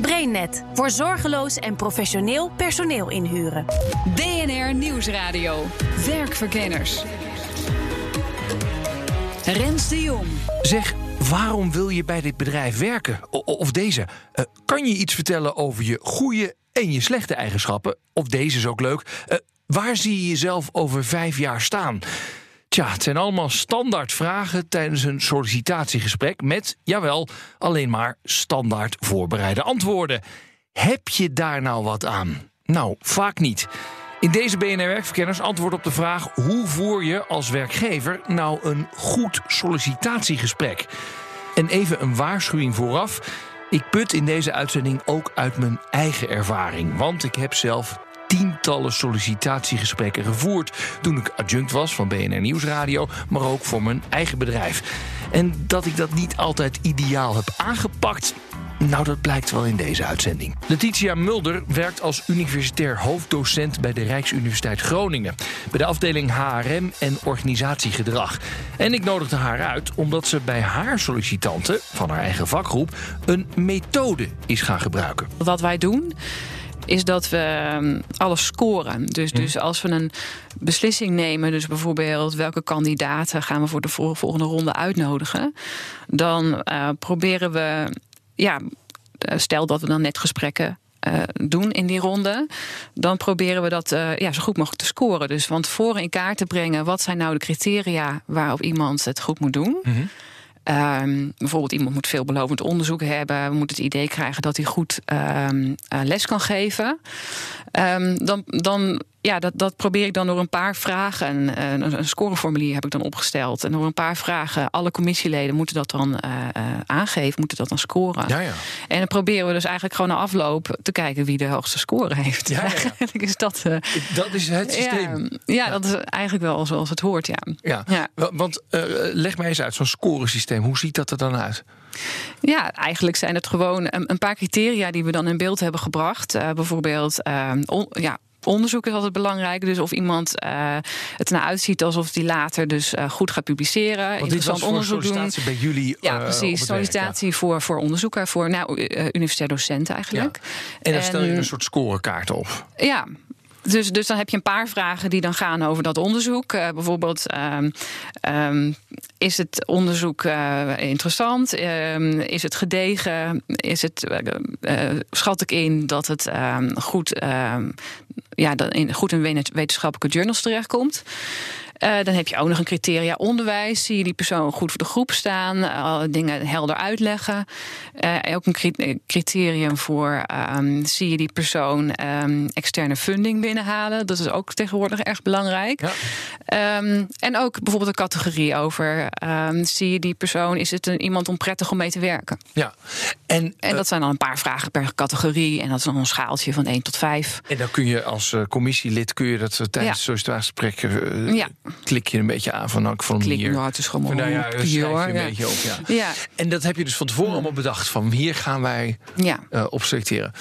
BrainNet voor zorgeloos en professioneel personeel inhuren. BNR Nieuwsradio. Werkverkenners. Rens de Jong. Zeg, waarom wil je bij dit bedrijf werken? O- of deze? Eh, kan je iets vertellen over je goede en je slechte eigenschappen? Of deze is ook leuk. Eh, waar zie je jezelf over vijf jaar staan? Tja, het zijn allemaal standaard vragen tijdens een sollicitatiegesprek met, jawel, alleen maar standaard voorbereide antwoorden. Heb je daar nou wat aan? Nou, vaak niet. In deze BNR Werkverkenners antwoord op de vraag: hoe voer je als werkgever nou een goed sollicitatiegesprek? En even een waarschuwing vooraf. Ik put in deze uitzending ook uit mijn eigen ervaring. Want ik heb zelf tientallen sollicitatiegesprekken gevoerd toen ik adjunct was van BNR Nieuwsradio, maar ook voor mijn eigen bedrijf. En dat ik dat niet altijd ideaal heb aangepakt, nou, dat blijkt wel in deze uitzending. Letitia Mulder werkt als universitair hoofddocent bij de Rijksuniversiteit Groningen. Bij de afdeling HRM en organisatiegedrag. En ik nodigde haar uit omdat ze bij haar sollicitanten van haar eigen vakgroep een methode is gaan gebruiken. Wat wij doen is dat we ehm, alles scoren. Dus, dus als we een beslissing nemen, dus bijvoorbeeld welke kandidaten gaan we voor de vol- volgende ronde uitnodigen, dan eh, proberen we, ja, eh, stel dat we dan net gesprekken. eh, doen in die ronde, dan proberen we dat ja, zo goed mogelijk te scoren. Dus van tevoren in kaart te brengen, wat zijn nou de criteria waarop iemand het goed moet doen. Ehm, bijvoorbeeld iemand moet veelbelovend onderzoek hebben, moet het idee krijgen dat hij goed ehm, eh, les kan geven. Ehm, dan, dan ja, dat, dat probeer ik dan door een paar vragen. Een, een, scoreformulier heb ik dan opgesteld. En door een paar vragen, alle commissieleden moeten dat dan eh, eh, aangeven, moeten dat dan scoren. Ja, ja. En dan proberen we dus eigenlijk gewoon na afloop te kijken wie de hoogste score heeft. Ja. Eigenlijk is dat. eh, Dat is het systeem. ja, dat is eigenlijk wel zoals het hoort, ja. Ja, Ja. wa- want leg mij eens uit, zo'n scoresysteem, hoe ziet dat er dan uit? Ja, eigenlijk zijn het gewoon een, paar criteria die we dan in beeld hebben gebracht. Bijvoorbeeld, on- ja. Onderzoek is altijd belangrijk. Dus of iemand eh, het nou uitziet alsof hij later dus eh, goed gaat publiceren. Want interessant onderzoek doen. sollicitatie bij jullie Ja, eh, precies. het werk, ja. Sollicitatie voor, voor onderzoeker, voor nou, universitair docenten eigenlijk. En dan stel je En- een soort scorekaart op. Ja. Dus, dus dan heb je een paar vragen die dan gaan over dat onderzoek. Eh, bijvoorbeeld, ehm, ehm, is het onderzoek eh, interessant? Ehm, is het gedegen? Is het, eh, schat ik in dat het goed, ja, in, goed in wet- wetenschappelijke journals terechtkomt? Eh, dan heb je ook nog een criteria onderwijs. Zie je die persoon goed voor de groep staan? Alle dingen helder uitleggen. Eh, ook een cri- eh, criterium voor... ehm, zie je die persoon ehm, externe funding binnenhalen? Dat is ook tegenwoordig erg belangrijk. Ja. Ehm, en ook bijvoorbeeld een categorie over... zie je die persoon, is het een, iemand om prettig om mee te werken? Ja. En, En eh, dat zijn dan een paar vragen per categorie. En dat is dan een schaaltje van 1 tot 5. en dan kun je als eh, commissielid kun je dat eh, tijdens Ja. het sollicitatiegesprek eh, Ja. Klik je een beetje aan van van Klik, hier. nou, het is gewoon Nou ja, een schrijf je hoor, een ja. beetje op. Ja. Ja, En dat heb je dus van tevoren allemaal bedacht van hier gaan wij ja. eh, op selecteren.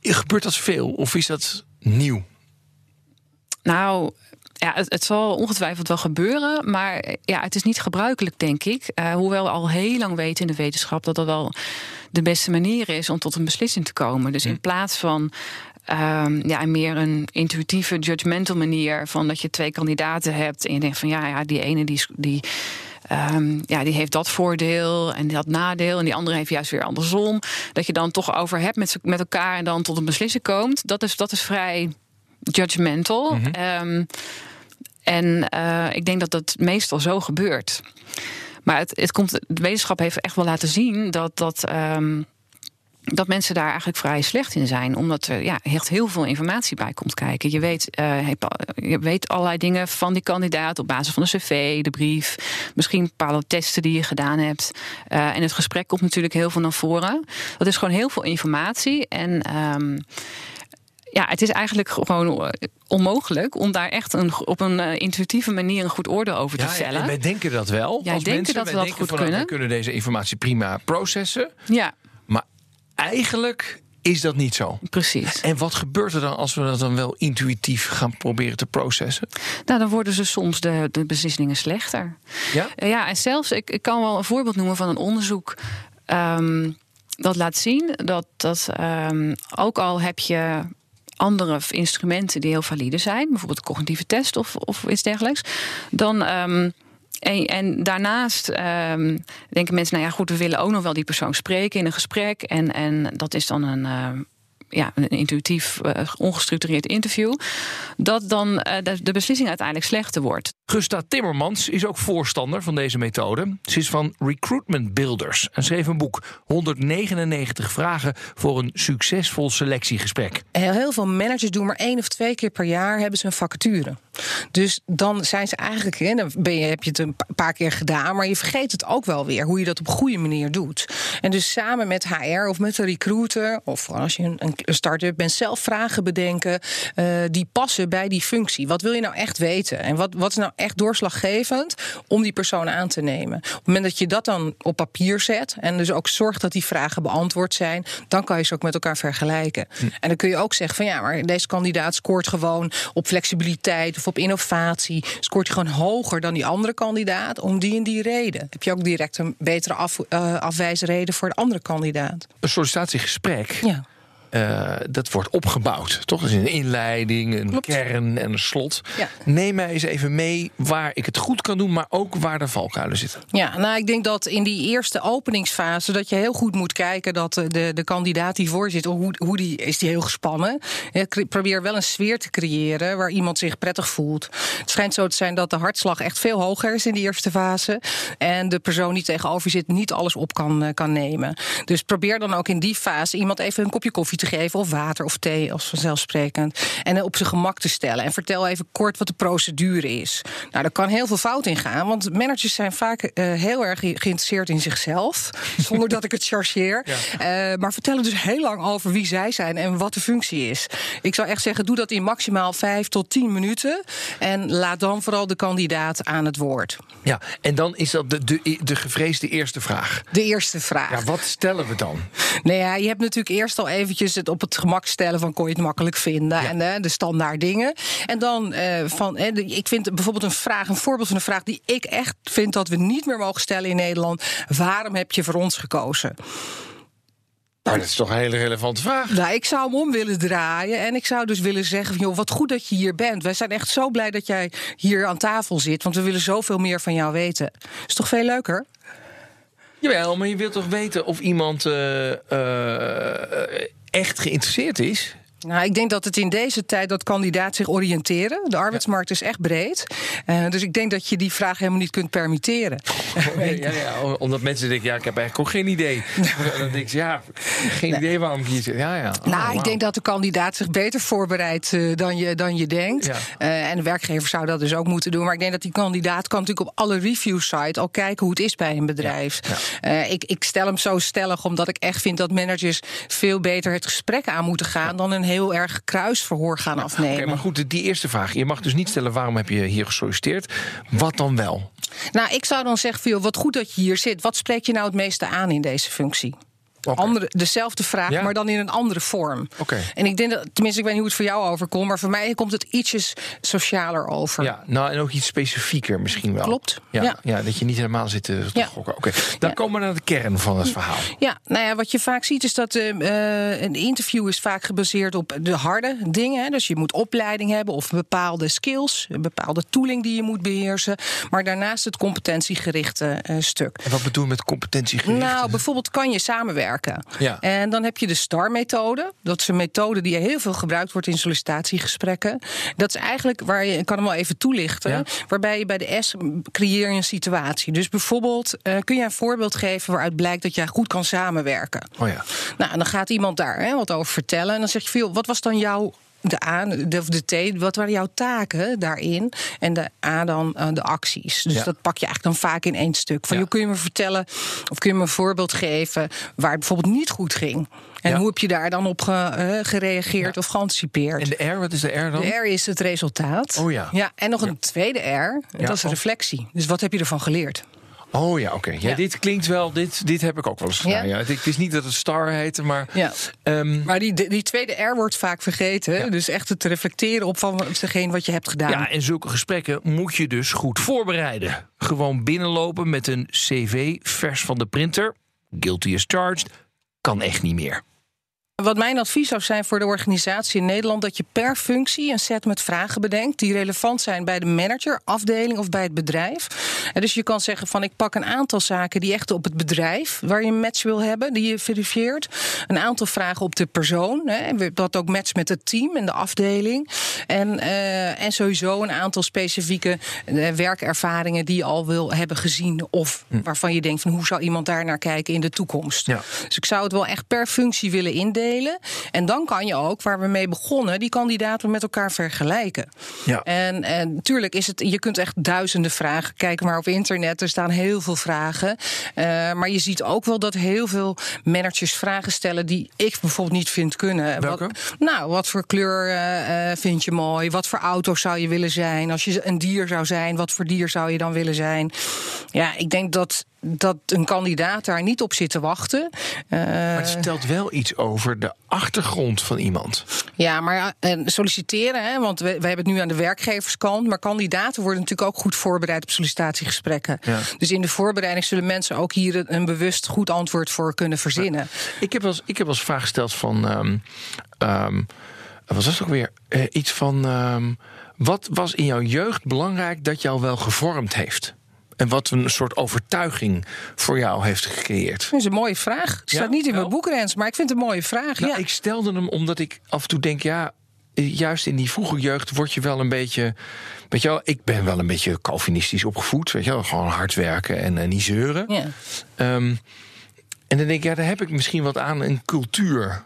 Gebeurt dat veel of is dat nieuw? Nou, ja, het, het zal ongetwijfeld wel gebeuren, maar ja, het is niet gebruikelijk, denk ik. Eh, hoewel we al heel lang weten in de wetenschap dat dat wel de beste manier is om tot een beslissing te komen. Dus in plaats van ehm, ja, meer een intuïtieve, judgmental manier van dat je twee kandidaten hebt en je denkt van ja, ja die ene die, die Ehm, ja, die heeft dat voordeel en dat nadeel. En die andere heeft juist weer andersom. Dat je dan toch over hebt met, met elkaar en dan tot een beslissing komt. Dat is, dat is vrij judgmental. Ehm, en eh, ik denk dat dat meestal zo gebeurt. Maar het, het komt, de wetenschap heeft echt wel laten zien dat. dat dat mensen daar eigenlijk vrij slecht in zijn. Omdat er ja, echt heel veel informatie bij komt kijken. Je weet, eh, je weet allerlei dingen van die kandidaat op basis van de cv, de brief. Misschien bepaalde testen die je gedaan hebt. Eh, en het gesprek komt natuurlijk heel veel naar voren. Dat is gewoon heel veel informatie. En ehm, ja, het is eigenlijk gewoon eh, onmogelijk om daar echt een, op een uh, intuïtieve manier een goed oordeel over te Ja, vellen. en wij denken dat wel. Jij als denkt mensen. dat Wij we dat denken goed nou, kunnen. We kunnen deze informatie prima processen. Ja, eigenlijk is dat niet zo. precies. En wat gebeurt er dan als we dat dan wel intuïtief gaan proberen te processen? Nou, dan worden ze soms de, de beslissingen slechter. Ja? Eh, Ja, en zelfs, ik, ik kan wel een voorbeeld noemen van een onderzoek. ehm, dat laat zien dat, dat ehm, ook al heb je andere instrumenten die heel valide zijn, bijvoorbeeld cognitieve test of, of iets dergelijks, dan. ehm, en, en daarnaast ehm, denken mensen, nou ja, goed, we willen ook nog wel die persoon spreken in een gesprek. En, en dat is dan een, ehm, ja, een intuïtief, eh, ongestructureerd interview. Dat dan eh, de beslissing uiteindelijk slechter wordt. Gusta Timmermans is ook voorstander van deze methode. Ze is van Recruitment Builders en schreef een boek 199 vragen voor een succesvol selectiegesprek. Heel, veel managers doen maar één of twee keer per jaar hebben ze een vacature. Dus dan zijn ze eigenlijk, ben je, heb je het een pa- paar keer gedaan, maar je vergeet het ook wel weer hoe je dat op goede manier doet. En dus samen met HR of met de recruiter, of als je een, een start-up bent, zelf vragen bedenken eh, die passen bij die functie. Wat wil je nou echt weten? En wat, wat is nou echt doorslaggevend om die persoon aan te nemen? Op het moment dat je dat dan op papier zet en dus ook zorgt dat die vragen beantwoord zijn, dan kan je ze ook met elkaar vergelijken. En dan kun je ook zeggen van ja, maar deze kandidaat scoort gewoon op flexibiliteit of op innovatie, scoort hij gewoon hoger dan die andere kandidaat om die en die reden. Heb je ook direct een betere af, eh, afwijsreden voor de andere kandidaat? Een sollicitatiegesprek, Ja. Eh, dat wordt opgebouwd. Toch? Is een inleiding, een Klopt. kern en een slot. Ja. Neem mij eens even mee waar ik het goed kan doen, maar ook waar de valkuilen zitten. Ja, nou, ik denk dat in die eerste openingsfase dat je heel goed moet kijken dat de, de, kandidaat die voor zit, hoe, hoe die, is die heel gespannen. Probeer wel een sfeer te creëren waar iemand zich prettig voelt. Het schijnt zo te zijn dat de hartslag echt veel hoger is in die eerste fase. En de persoon die tegenover zit niet alles op kan, eh, kan nemen. Dus probeer dan ook in die fase iemand even een kopje koffie te geven, of water of thee, als vanzelfsprekend. En op zijn gemak te stellen. En vertel even kort wat de procedure is. Nou, daar kan heel veel fout in gaan, want managers zijn vaak eh, heel erg ge- geïnteresseerd in zichzelf, zonder dat ik het chargeer. Eh, maar vertellen dus heel lang over wie zij zijn en wat de functie is. Ik zou echt zeggen, doe dat in maximaal vijf tot tien minuten. En laat dan vooral de kandidaat aan het woord. Ja, en dan is dat de, de, de gevreesde eerste vraag. De eerste vraag. Ja, wat stellen we dan? Nou ja, je hebt natuurlijk eerst al eventjes het op het gemak stellen van kon je het makkelijk vinden en eh, de standaard dingen. En dan eh, van, de- ik vind bijvoorbeeld een vraag, een voorbeeld van een vraag die ik echt vind dat we niet meer mogen stellen in Nederland. Waarom heb je voor ons gekozen? Nou, dat is toch een hele relevante vraag. Nou, ik zou hem om willen draaien. En ik zou dus willen zeggen: van, joh, wat goed dat je hier bent. Wij zijn echt zo blij dat jij hier aan tafel zit. Want we willen zoveel meer van jou weten. Is toch veel leuker? Jawel, maar je wilt toch weten of iemand eh, eh, echt geïnteresseerd is? Nou, ik denk dat het in deze tijd dat kandidaat zich oriënteren. De arbeidsmarkt is echt breed. Eh, dus ik denk dat je die vraag helemaal niet kunt permitteren. Ja, ja, omdat mensen denken, ja, ik heb eigenlijk ook geen idee. En dan denk ik, ja, geen idee waarom ik hier zit. Ja, ja. Oh, Nou, ik wauw. denk dat de kandidaat zich beter voorbereidt eh, dan, je, dan je denkt. Ja. Eh, en de werkgever zou dat dus ook moeten doen. Maar ik denk dat die kandidaat kan natuurlijk op alle review sites al kijken hoe het is bij een bedrijf. Ik, ik stel hem zo stellig omdat ik echt vind dat managers veel beter het gesprek aan moeten gaan dan een heel erg kruisverhoor gaan afnemen. Oké, maar goed, die eerste vraag. Je mag dus niet stellen waarom heb je hier gesolliciteerd. Wat dan wel? Nou, ik zou dan zeggen, veel, wat goed dat je hier zit. Wat spreek je nou het meeste aan in deze functie? Andere, dezelfde vraag, Ja. maar dan in een andere vorm. En ik denk dat, tenminste, ik weet niet hoe het voor jou overkomt, maar voor mij komt het ietsjes socialer over. Ja, nou en ook iets specifieker misschien wel. Klopt, Ja, ja. ja. dat je niet helemaal zit te, te Ja. gokken. Oké, dan komen we naar de kern van het verhaal. Ja, nou ja, wat je vaak ziet is dat eh, eh, een interview is vaak gebaseerd op de harde dingen. Dus je moet opleiding hebben of bepaalde skills, een bepaalde tooling die je moet beheersen. Maar daarnaast het competentiegerichte eh, stuk. En wat bedoel je met competentiegericht? Nou, bijvoorbeeld kan je samenwerken. Ja. En dan heb je de STAR-methode. Dat is een methode die heel veel gebruikt wordt in sollicitatiegesprekken. Dat is eigenlijk waar je, ik kan hem wel even toelichten. Ja. Waarbij je bij de S creëer je een situatie. Dus bijvoorbeeld, eh, kun je een voorbeeld geven waaruit blijkt dat jij goed kan samenwerken. Oh ja. Nou, en dan gaat iemand daar hè, wat over vertellen. En dan zeg je veel, wat was dan jouw de A, de, de T, wat waren jouw taken daarin? En de A dan eh, de acties. Dus Ja. dat pak je eigenlijk dan vaak in één stuk. Van, Ja. joh, kun je me vertellen, of kun je me een voorbeeld geven waar het bijvoorbeeld niet goed ging? En Ja. hoe heb je daar dan op ge- eh, gereageerd of geanticipeerd? En de R, wat is de R dan? De R is het resultaat. Oh ja. ja en nog een tweede R, dat is oh. reflectie. Dus wat heb je ervan geleerd? Oh ja, oké. Ja, Ja. Dit klinkt wel, dit, dit heb ik ook wel eens gedaan. Ja. Ja. Het, niet dat het star heette, maar... Ja. ehm, Maar die, die tweede R wordt vaak vergeten. Dus echt het reflecteren op van hetgeen wat je hebt gedaan. Ja, en zulke gesprekken moet je dus goed voorbereiden. Gewoon binnenlopen met een cv vers van de printer. Guilty as charged. Kan echt niet meer. Wat mijn advies zou zijn voor de organisatie in Nederland... dat je per functie een set met vragen bedenkt... die relevant zijn bij de manager, afdeling of bij het bedrijf. En dus je kan zeggen van ik pak een aantal zaken... die echt op het bedrijf, waar je een match wil hebben... die je verifieert. Een aantal vragen op de persoon. Hè, wat ook matcht met het team en de afdeling. En, eh, en sowieso een aantal specifieke eh, werkervaringen... die je al wil hebben gezien... of waarvan je denkt van hoe zou iemand daar naar kijken in de toekomst. Ja. Dus ik zou het wel echt per functie willen indelen. En dan kan je ook, waar we mee begonnen, die kandidaten met elkaar vergelijken. Ja. En, en natuurlijk is het, je kunt echt duizenden vragen. Kijk maar op internet, er staan heel veel vragen. Eh, maar je ziet ook wel dat heel veel managers vragen stellen die ik bijvoorbeeld niet vind kunnen. Welke? Wat, nou, wat voor kleur eh, eh, vind je mooi? Wat voor auto zou je willen zijn? Als je een dier zou zijn, wat voor dier zou je dan willen zijn? Ja, ik denk dat, dat een kandidaat daar niet op zit te wachten. Eh, Maar het stelt wel iets over de achtergrond van iemand. ja, maar ja, en solliciteren, hè, want we, we hebben het nu aan de werkgeverskant. Maar kandidaten worden natuurlijk ook goed voorbereid op sollicitatiegesprekken. Ja. Dus in de voorbereiding zullen mensen ook hier een, een bewust goed antwoord voor kunnen verzinnen. Ik heb wel eens, ik heb eens vraag gesteld van... ehm ehm, wat was dat ook weer? Eh, iets van... ehm, wat was in jouw jeugd belangrijk dat jou wel gevormd heeft? En wat een soort overtuiging voor jou heeft gecreëerd? Dat is een mooie vraag. Het staat Ja, niet in wel? mijn boek, Rens, maar ik vind het een mooie vraag. Nou, ja. Ik stelde hem omdat ik af en toe denk, ja, juist in die vroege jeugd word je wel een beetje. Weet je wel, ik ben wel een beetje Calvinistisch opgevoed. Weet je wel, gewoon hard werken en, eh, niet zeuren. Ja. Ehm, en dan denk ik, ja, daar heb ik misschien wat aan een cultuur.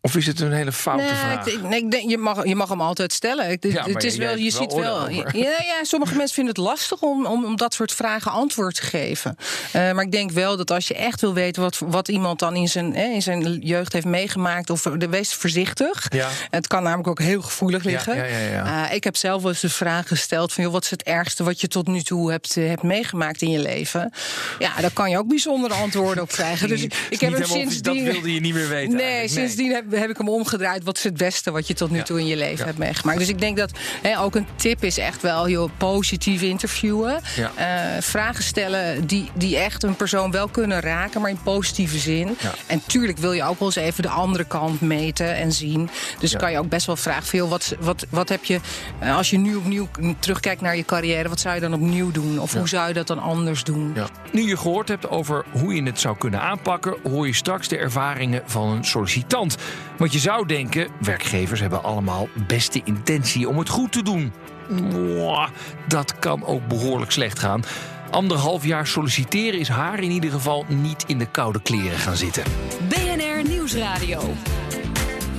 Of is het een hele foute Nee, vraag? ik, nee, ik denk, je, mag, je mag hem altijd stellen. Het, Ja, het is wel, je ziet wel. Ja, ja, sommige mensen vinden het lastig om, om, om dat soort vragen antwoord te geven. Eh, maar ik denk wel dat als je echt wil weten wat, wat iemand dan in zijn, hè, in zijn jeugd heeft meegemaakt, of de wees voorzichtig. Ja. Het kan namelijk ook heel gevoelig liggen. ja, ja, ja. Eh, ik heb zelf wel eens de vraag gesteld: van joh, wat is het ergste wat je tot nu toe hebt, eh, hebt meegemaakt in je leven? Ja, daar kan je ook bijzondere antwoorden op krijgen. Dus ik, heb hem sindsdien. Dat wilde je niet meer weten. Nee, eigenlijk. sindsdien heb, heb ik hem omgedraaid. Wat is het beste wat je tot nu toe in je leven hebt meegemaakt? Dus ik denk dat hè, ook een tip is echt wel joh, positief interviewen. Eh, vragen stellen die, die echt een persoon wel kunnen raken, maar in positieve zin. En tuurlijk wil je ook wel eens even de andere kant meten en zien. Dus kan je ook best wel vragen: joh, wat, wat, wat heb je, eh, als je nu opnieuw terugkijkt naar je carrière, wat zou je dan opnieuw doen? Of hoe zou je dat dan anders doen? Nu je gehoord hebt over hoe je het zou kunnen aanpakken, hoor je straks de ervaringen van een sollicitant. Want je zou denken, werkgevers hebben allemaal beste intentie om het goed te doen. Mwah, dat kan ook behoorlijk slecht gaan. Anderhalf jaar solliciteren is haar in ieder geval niet in de koude kleren gaan zitten. BNR Nieuwsradio.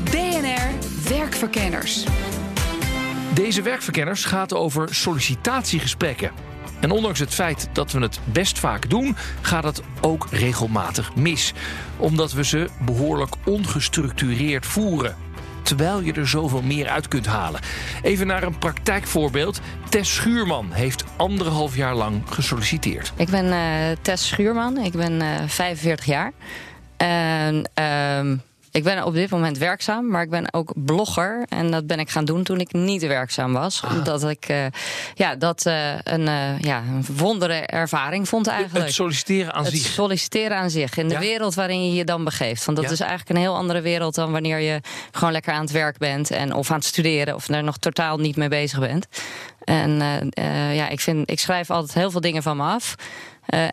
BNR Werkverkenners. Deze werkverkenners gaat over sollicitatiegesprekken. En ondanks het feit dat we het best vaak doen, gaat het ook regelmatig mis. Omdat we ze behoorlijk ongestructureerd voeren. Terwijl je er zoveel meer uit kunt halen. Even naar een praktijkvoorbeeld. Tess Schuurman heeft anderhalf jaar lang gesolliciteerd. Ik ben eh, Tess Schuurman, ik ben eh 45 jaar. En ehm, ik ben op dit moment werkzaam, maar ik ben ook blogger. En dat ben ik gaan doen toen ik niet werkzaam was. Omdat ik eh, ja, dat eh, een, eh, ja, een wondere ervaring vond eigenlijk. Het solliciteren aan Het zich. solliciteren aan zich. In de Ja? wereld waarin je je dan begeeft. Want dat Ja. is eigenlijk een heel andere wereld dan wanneer je gewoon lekker aan het werk bent. En, of aan het studeren. Of daar nog totaal niet mee bezig bent. En ja, ik, vind, ik schrijf altijd heel veel dingen van me af.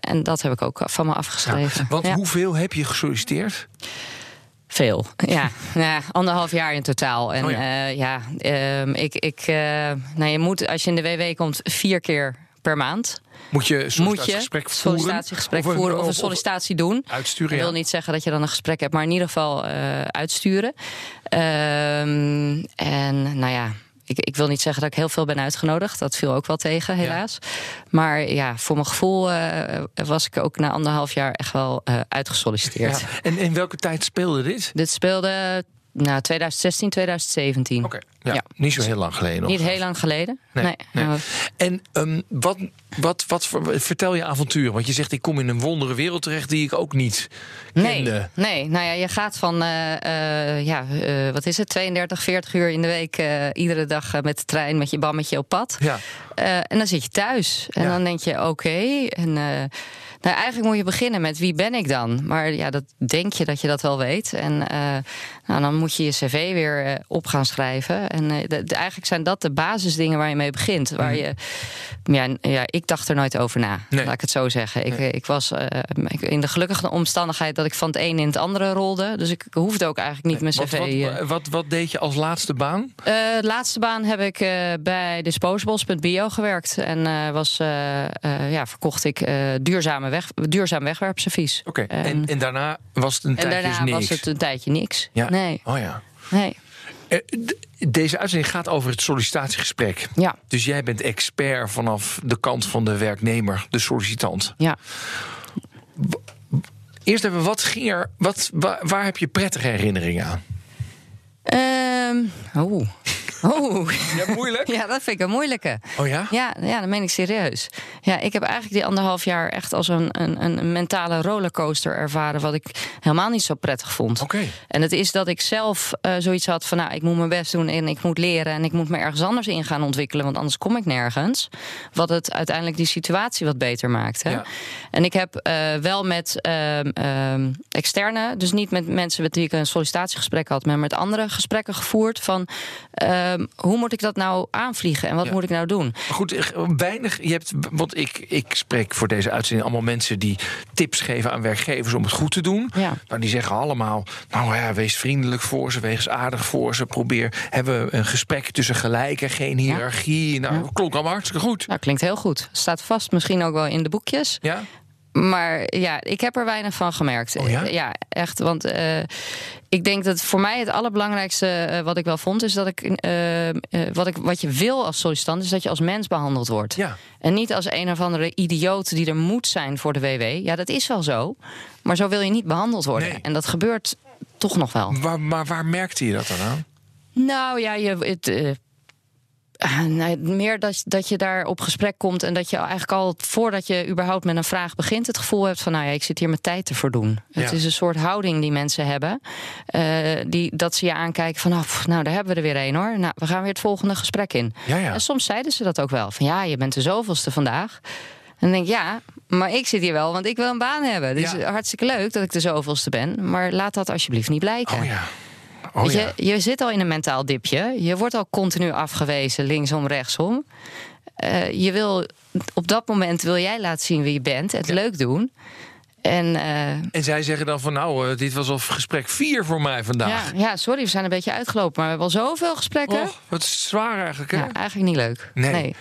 En dat heb ik ook van me afgeschreven. Ja, want hoeveel heb je gesolliciteerd? Veel, ja. Ja. Anderhalf jaar in totaal. En Oh ja, ja ehm, ik, ik, eh, nou, je moet als je in de WW komt vier keer per maand. Moet je een Moet je sollicitatiegesprek voeren? sollicitatiegesprek Of een- voeren of een sollicitatie doen. Uitsturen, Ik ja. wil niet zeggen dat je dan een gesprek hebt, maar in ieder geval eh, uitsturen. Ehm, en nou ja, ik, ik wil niet zeggen dat ik heel veel ben uitgenodigd. Dat viel ook wel tegen, helaas. Maar ja, voor mijn gevoel eh, was ik ook na anderhalf jaar echt wel eh, uitgesolliciteerd. Ja. En in welke tijd speelde dit? Dit speelde nou, 2016, 2017. Oké, ja, Ja. niet zo heel lang geleden nog. Niet heel lang geleden. Nee, Nee. nee. Nou, En ehm, wat, wat, wat vertel je avontuur? Want je zegt, ik kom in een wondere wereld terecht die ik ook niet Nee, kende. nee, nou ja, je gaat van, eh, eh, ja, eh, wat is het, 32, 40 uur in de week, iedere dag met de trein, met je bammetje op pad. Ja. En dan zit je thuis. En Ja. dan denk je, oké. en nou, eigenlijk moet je beginnen met wie ben ik dan? Maar ja, dat denk je dat je dat wel weet. En nou, dan moet je je cv weer eh, op gaan schrijven. En eh, de- de- eigenlijk zijn dat de basisdingen waar je mee begint. Waar je, ja, ja, ik dacht er nooit over na, Nee. laat ik het zo zeggen. Ik, eh, ik was in de gelukkige omstandigheid dat ik van het een in het andere rolde. Dus ik hoefde ook eigenlijk niet mijn cv... wat, wat, wat deed je als laatste baan? laatste baan heb ik eh, bij Disposables.bio gewerkt. En was, ja, verkocht ik duurzame weg, duurzaam wegwerpservies. Oké. En, En, en daarna was het een en tijdje daarna niks. was het een tijdje niks. Ja. Nee, Oh ja. nee. Eh, Deze uitzending gaat over het sollicitatiegesprek. Ja, Dus jij bent expert vanaf de kant van de werknemer, de sollicitant. ja. Eerst even, wat ging er, wat, waar, waar heb je prettige herinneringen aan? Oeh. Oeh. Ja, moeilijk? Ja, dat vind ik een moeilijke. Oh ja? Ja, ja, dat meen ik serieus. Ja, ik heb eigenlijk die anderhalf jaar echt als een, een, een mentale rollercoaster ervaren... wat ik helemaal niet zo prettig vond. Oké. En het is dat ik zelf eh, zoiets had van... nou, ik moet mijn best doen en ik moet leren... en ik moet me ergens anders in gaan ontwikkelen... want anders kom ik nergens. Wat het uiteindelijk die situatie wat beter maakt. Hè? Ja. En ik heb eh, wel met ehm, ehm, externe... dus niet met mensen met wie ik een sollicitatiegesprek had... maar met andere gesprekken gevoerd van... ehm, hoe moet ik dat nou aanvliegen en wat Ja. moet ik nou doen? Goed, eh, weinig. Je hebt, want ik, ik spreek voor deze uitzending allemaal mensen die tips geven aan werkgevers om het goed te doen. Ja. Nou, die zeggen allemaal: Nou ja, wees vriendelijk voor ze, wees aardig voor ze. Probeer. Hebben we een gesprek tussen gelijken, geen hiërarchie. Nou, Ja. klonk allemaal hartstikke goed. Nou, klinkt heel goed. Staat vast misschien ook wel in de boekjes. Ja? Maar ja, ik heb er weinig van gemerkt. Oh ja? echt. Want eh, ik denk dat voor mij het allerbelangrijkste eh, wat ik wel vond, is dat ik eh, wat, ik wat je wil als sollicitant, is dat je als mens behandeld wordt. Ja. En niet als een of andere idioot die er moet zijn voor de WW. Ja, dat is wel zo. Maar zo wil je niet behandeld worden. Nee. En dat gebeurt toch nog wel. Waar, maar waar merkte je dat dan aan? Nou ja, je, het, nee, meer dat, dat je daar op gesprek komt en dat je eigenlijk al voordat je überhaupt met een vraag begint, het gevoel hebt van, nou ja, ik zit hier mijn tijd te verdoen. Het is een soort houding die mensen hebben, eh, die, dat ze je aankijken van, oh, pff, nou, daar hebben we er weer een hoor. Nou, we gaan weer het volgende gesprek in. Ja, ja. En soms zeiden ze dat ook wel, van ja, je bent de zoveelste vandaag. En dan denk ik, ja, maar ik zit hier wel, want ik wil een baan hebben. Dus Ja. hartstikke leuk dat ik de zoveelste ben, maar laat dat alsjeblieft niet blijken. Oh ja. Oh Weet ja. je, je zit al in een mentaal dipje. Je wordt al continu afgewezen, linksom, rechtsom. Eh, je wil, op dat moment wil jij laten zien wie je bent, het Ja. leuk doen. En eh, En zij zeggen dan van nou, eh, dit was al gesprek 4 voor mij ja, vandaag. ja, sorry, we zijn een beetje uitgelopen, maar we hebben al zoveel gesprekken. Och, wat zwaar eigenlijk hè? ja, eigenlijk niet leuk. Nee.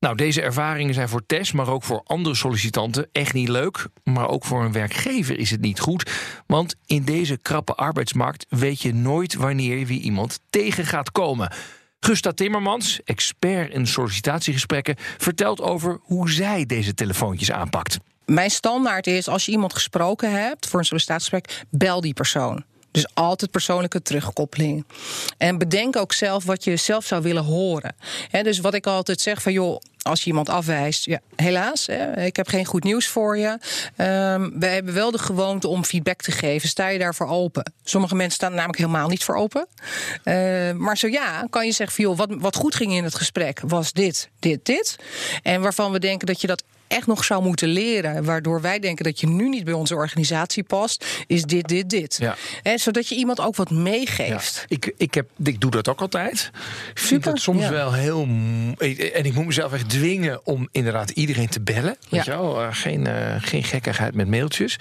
Nou, deze ervaringen zijn voor Tess, maar ook voor andere sollicitanten echt niet leuk. Maar ook voor een werkgever is het niet goed. Want in deze krappe arbeidsmarkt weet je nooit wanneer je iemand tegen gaat komen. Gusta Timmermans, expert in sollicitatiegesprekken, vertelt over hoe zij deze telefoontjes aanpakt. Mijn standaard is, als je iemand gesproken hebt voor een sollicitatiegesprek, bel die persoon. Dus altijd persoonlijke terugkoppeling. En bedenk ook zelf wat je zelf zou willen horen. Hè, dus wat ik altijd zeg van joh, als je iemand afwijst, ja, helaas, hè, ik heb geen goed nieuws voor je. Ehm we hebben wel de gewoonte om feedback te geven. Sta je daarvoor open? Sommige mensen staan er namelijk helemaal niet voor open. Eh, maar zo ja, kan je zeggen van joh, wat, wat goed ging in het gesprek was dit, dit, dit. En waarvan we denken dat je dat echt nog zou moeten leren, waardoor wij denken dat je nu niet bij onze organisatie past, is dit, dit, dit. Ja. Zodat je iemand ook wat meegeeft. Ik, ik, heb, ik doe dat ook altijd. Ik vind het soms ja. wel heel. En ik moet mezelf echt dwingen om inderdaad iedereen te bellen. Weet Ja. je wel? Eh, geen, eh, geen gekkigheid met mailtjes.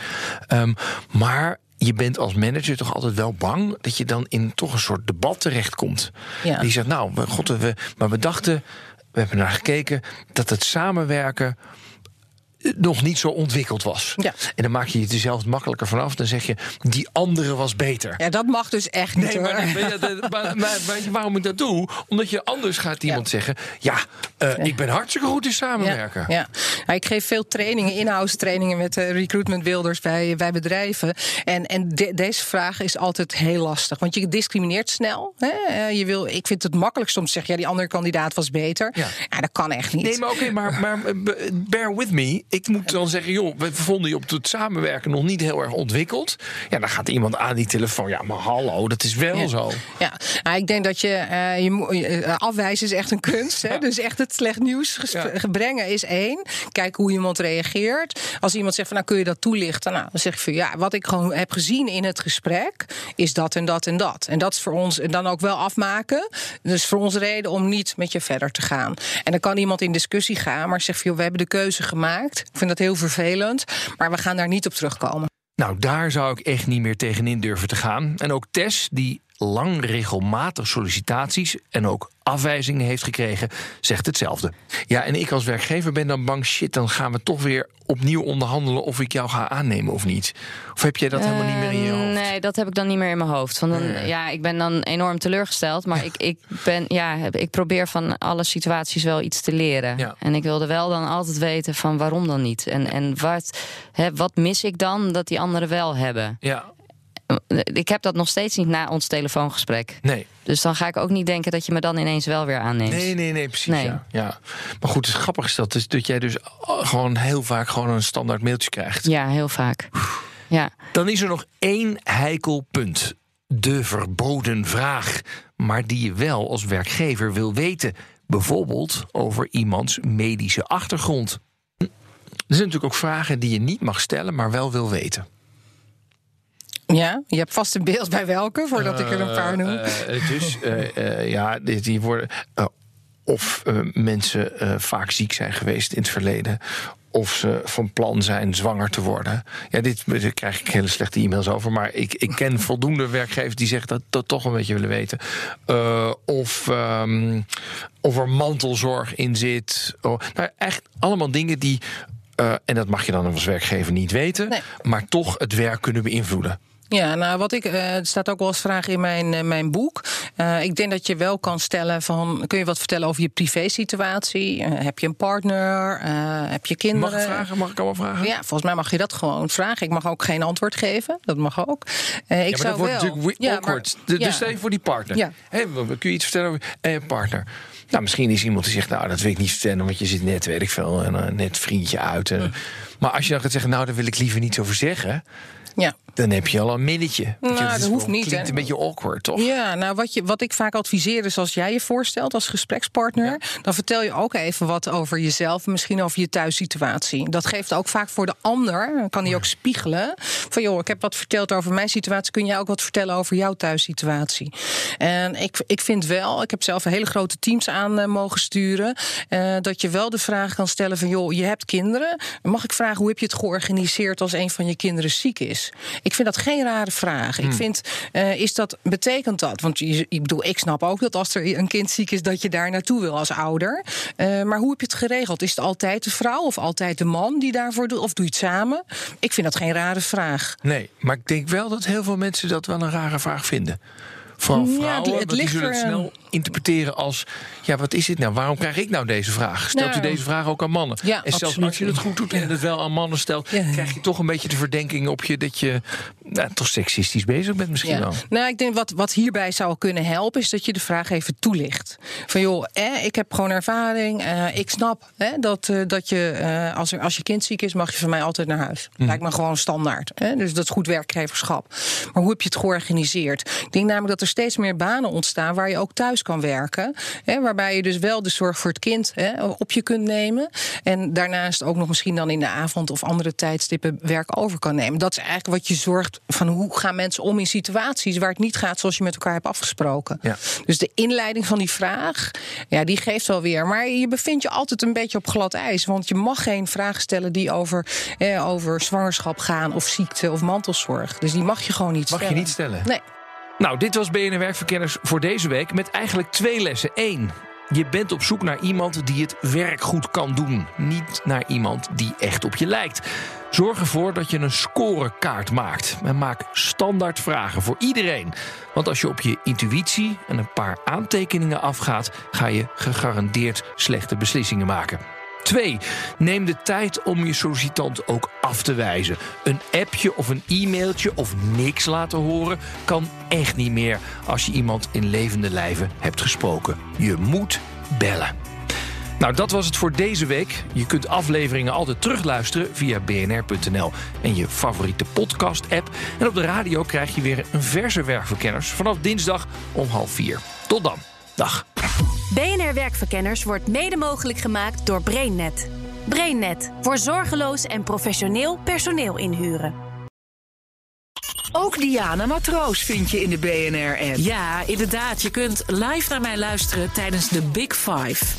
Ehm, maar je bent als manager toch altijd wel bang dat je dan in toch een soort debat terechtkomt. Ja. Die zegt, nou, god, we, maar we dachten. we hebben naar gekeken dat het samenwerken nog niet zo ontwikkeld was. Ja. En dan maak je het jezelf makkelijker vanaf. Dan zeg je, die andere was beter. Ja, dat mag dus echt niet. Nee, maar, maar, maar, waarom ik dat doe? Omdat je anders gaat iemand zeggen... ja, eh, ik ben hartstikke goed in samenwerken. Ja, ja. Nou, ik geef veel trainingen, in-house trainingen met eh, recruitment builders bij, bij bedrijven. En, en de- deze vraag is altijd heel lastig. Want je discrimineert snel. Hè? Eh, Je wil, ik vind het makkelijkst om te zeggen, ja, die andere kandidaat was beter. Ja. Ja, dat kan echt niet. Nee, maar oké, maar, maar bear with me. Ik moet dan zeggen, joh, we vonden je op het samenwerken nog niet heel erg ontwikkeld. Ja, dan gaat iemand aan die telefoon. Ja, maar hallo, dat is wel Ja. zo. Ja, nou, ik denk dat je, eh, je eh, afwijzen is echt een kunst. Hè? Dus echt het slecht nieuws brengen is één. Kijk hoe iemand reageert. Als iemand zegt van nou kun je dat toelichten, nou, dan zeg ik van ja, wat ik gewoon heb gezien in het gesprek is dat en dat en dat. En dat is voor ons en dan ook wel afmaken. Dus voor ons reden om niet met je verder te gaan. En dan kan iemand in discussie gaan, maar zegt van joh, we hebben de keuze gemaakt. Ik vind dat heel vervelend, maar we gaan daar niet op terugkomen. Nou, daar zou ik echt niet meer tegenin durven te gaan. En ook Tess, die lang regelmatig sollicitaties en ook afwijzingen heeft gekregen, zegt hetzelfde. Ja, en ik als werkgever ben dan bang, shit, dan gaan we toch weer opnieuw onderhandelen of ik jou ga aannemen of niet. Of heb jij dat helemaal niet meer in je Eh, hoofd? Nee, dat heb ik dan niet meer in mijn hoofd. Want dan, ja, ik ben dan enorm teleurgesteld. Maar ik, ik, ben, ja, ik probeer van alle situaties wel iets te leren. Ja. En ik wilde wel dan altijd weten van waarom dan niet. En, en wat, hè, wat mis ik dan dat die anderen wel hebben? Ja, Ik heb dat nog steeds niet na ons telefoongesprek. nee. Dus dan ga ik ook niet denken dat je me dan ineens wel weer aanneemt. Nee, nee, nee, precies. Nee. Ja, ja. Maar goed, het grappige is dat, is dat jij dus gewoon heel vaak gewoon een standaard mailtje krijgt. Ja, heel vaak. Ja. Dan is er nog één heikel punt. De verboden vraag. Maar die je wel als werkgever wil weten. Bijvoorbeeld over iemands medische achtergrond. Er zijn natuurlijk ook vragen die je niet mag stellen, maar wel wil weten. Ja, je hebt vast een beeld bij welke, voordat ik er een paar noem. Eh, dus eh, eh, ja, die, die worden. of mensen vaak ziek zijn geweest in het verleden. Of ze van plan zijn zwanger te worden. Ja, dit daar krijg ik hele slechte e-mails over. Maar ik, ik ken voldoende werkgevers die zeggen dat dat toch een beetje willen weten. Of, of er mantelzorg in zit. Oh, nou, echt allemaal dingen die. en dat mag je dan als werkgever niet weten. Nee. Maar toch het werk kunnen beïnvloeden. Ja, nou, wat ik, er staat ook wel als vraag in mijn, eh, mijn boek. Eh, ik denk dat je wel kan stellen van, kun je wat vertellen over je privésituatie? Heb je een partner? Heb je kinderen? Mag ik vragen? Mag ik allemaal vragen? Ja, volgens mij mag je dat gewoon vragen. Ik mag ook geen antwoord geven. Dat mag ook. Ik ja, maar zou dat wordt wel. natuurlijk Ja, awkward. maar- ja. Dus stel je voor die partner. Ja. Kun je iets vertellen over eh, partner? Nou, misschien is iemand die zegt, nou, dat wil ik niet vertellen... want je zit net, weet ik veel, en, net vriendje uit. Maar als je dan gaat zeggen, nou, daar wil ik liever niets over zeggen... Ja. Dan heb je al een minnetje. Je, Nou, dat hoeft niet, klinkt hè. een beetje awkward, toch? Ja, nou wat, je, wat ik vaak adviseer is als jij je voorstelt als gesprekspartner, dan vertel je ook even wat over jezelf, misschien over je thuissituatie. Dat geeft ook vaak voor de ander, dan kan die ook spiegelen. Van joh, ik heb wat verteld over mijn situatie, kun jij ook wat vertellen over jouw thuissituatie? En ik, ik vind wel, ik heb zelf hele grote teams aan eh, mogen sturen, eh, dat je wel de vraag kan stellen van joh, je hebt kinderen, mag ik vragen hoe heb je het georganiseerd als een van je kinderen ziek is? Ik vind dat geen rare vraag. Hmm. Ik vind, eh, is dat, betekent dat? Want je, ik bedoel, ik snap ook dat als er een kind ziek is, dat je daar naartoe wil als ouder. Eh, maar hoe heb je het geregeld? Is het altijd de vrouw of altijd de man die daarvoor doet? Of doe je het samen? Ik vind dat geen rare vraag. Nee, maar ik denk wel dat heel veel mensen dat wel een rare vraag vinden. Vooral Ja, vrouwen, het- het die ligt zullen het snel interpreteren als... ja, wat is dit nou? Waarom krijg ik nou deze vraag? Stelt Nou, u deze vraag ook aan mannen? ja, en zelfs als je het goed doet en het wel aan mannen stelt... Ja, krijg je toch een beetje de verdenking op je... dat je nou, toch seksistisch bezig bent misschien wel. Nou, ik denk wat, wat hierbij zou kunnen helpen, is dat je de vraag even toelicht. Van joh, eh, ik heb gewoon ervaring. eh, ik snap dat, eh, dat je, eh, als, er, als je kind ziek is, mag je van mij altijd naar huis. Mhm. Lijkt me gewoon standaard. Hè? Dus dat is goed werkgeverschap. Maar hoe heb je het georganiseerd? Ik denk namelijk dat er steeds meer banen ontstaan waar je ook thuis kan werken. Hè, waarbij je dus wel de zorg voor het kind hè, op je kunt nemen. En daarnaast ook nog misschien dan in de avond of andere tijdstippen werk over kan nemen. Dat is eigenlijk wat je zorgt van hoe gaan mensen om in situaties waar het niet gaat zoals je met elkaar hebt afgesproken. Ja. Dus de inleiding van die vraag, ja, die geeft wel weer. Maar je bevindt je altijd een beetje op glad ijs. Want je mag geen vragen stellen die over, eh, over zwangerschap gaan of ziekte of mantelzorg. Dus die mag je gewoon niet Mag je stellen. niet stellen? Nee. Nou, dit was BNR Werkverkenners voor deze week met eigenlijk twee lessen. Eén, Je bent op zoek naar iemand die het werk goed kan doen. Niet naar iemand die echt op je lijkt. Zorg ervoor dat je een scorekaart maakt. En maak standaard vragen voor iedereen. Want als je op je intuïtie en een paar aantekeningen afgaat, ga je gegarandeerd slechte beslissingen maken. 2. Neem de tijd om je sollicitant ook af te wijzen. Een appje of een e-mailtje of niks laten horen kan echt niet meer als je iemand in levende lijven hebt gesproken. Je moet bellen. Nou, dat was het voor deze week. Je kunt afleveringen altijd terugluisteren via bnr.nl en je favoriete podcast-app. En op de radio krijg je weer een verse werkverkenners vanaf dinsdag om half vier. Tot dan. Dag. BNR Werkverkenners wordt mede mogelijk gemaakt door BrainNet. BrainNet voor zorgeloos en professioneel personeel inhuren. Ook Diana Matroos vind je in de BNR-app. Ja, inderdaad. Je kunt live naar mij luisteren tijdens de Big Five.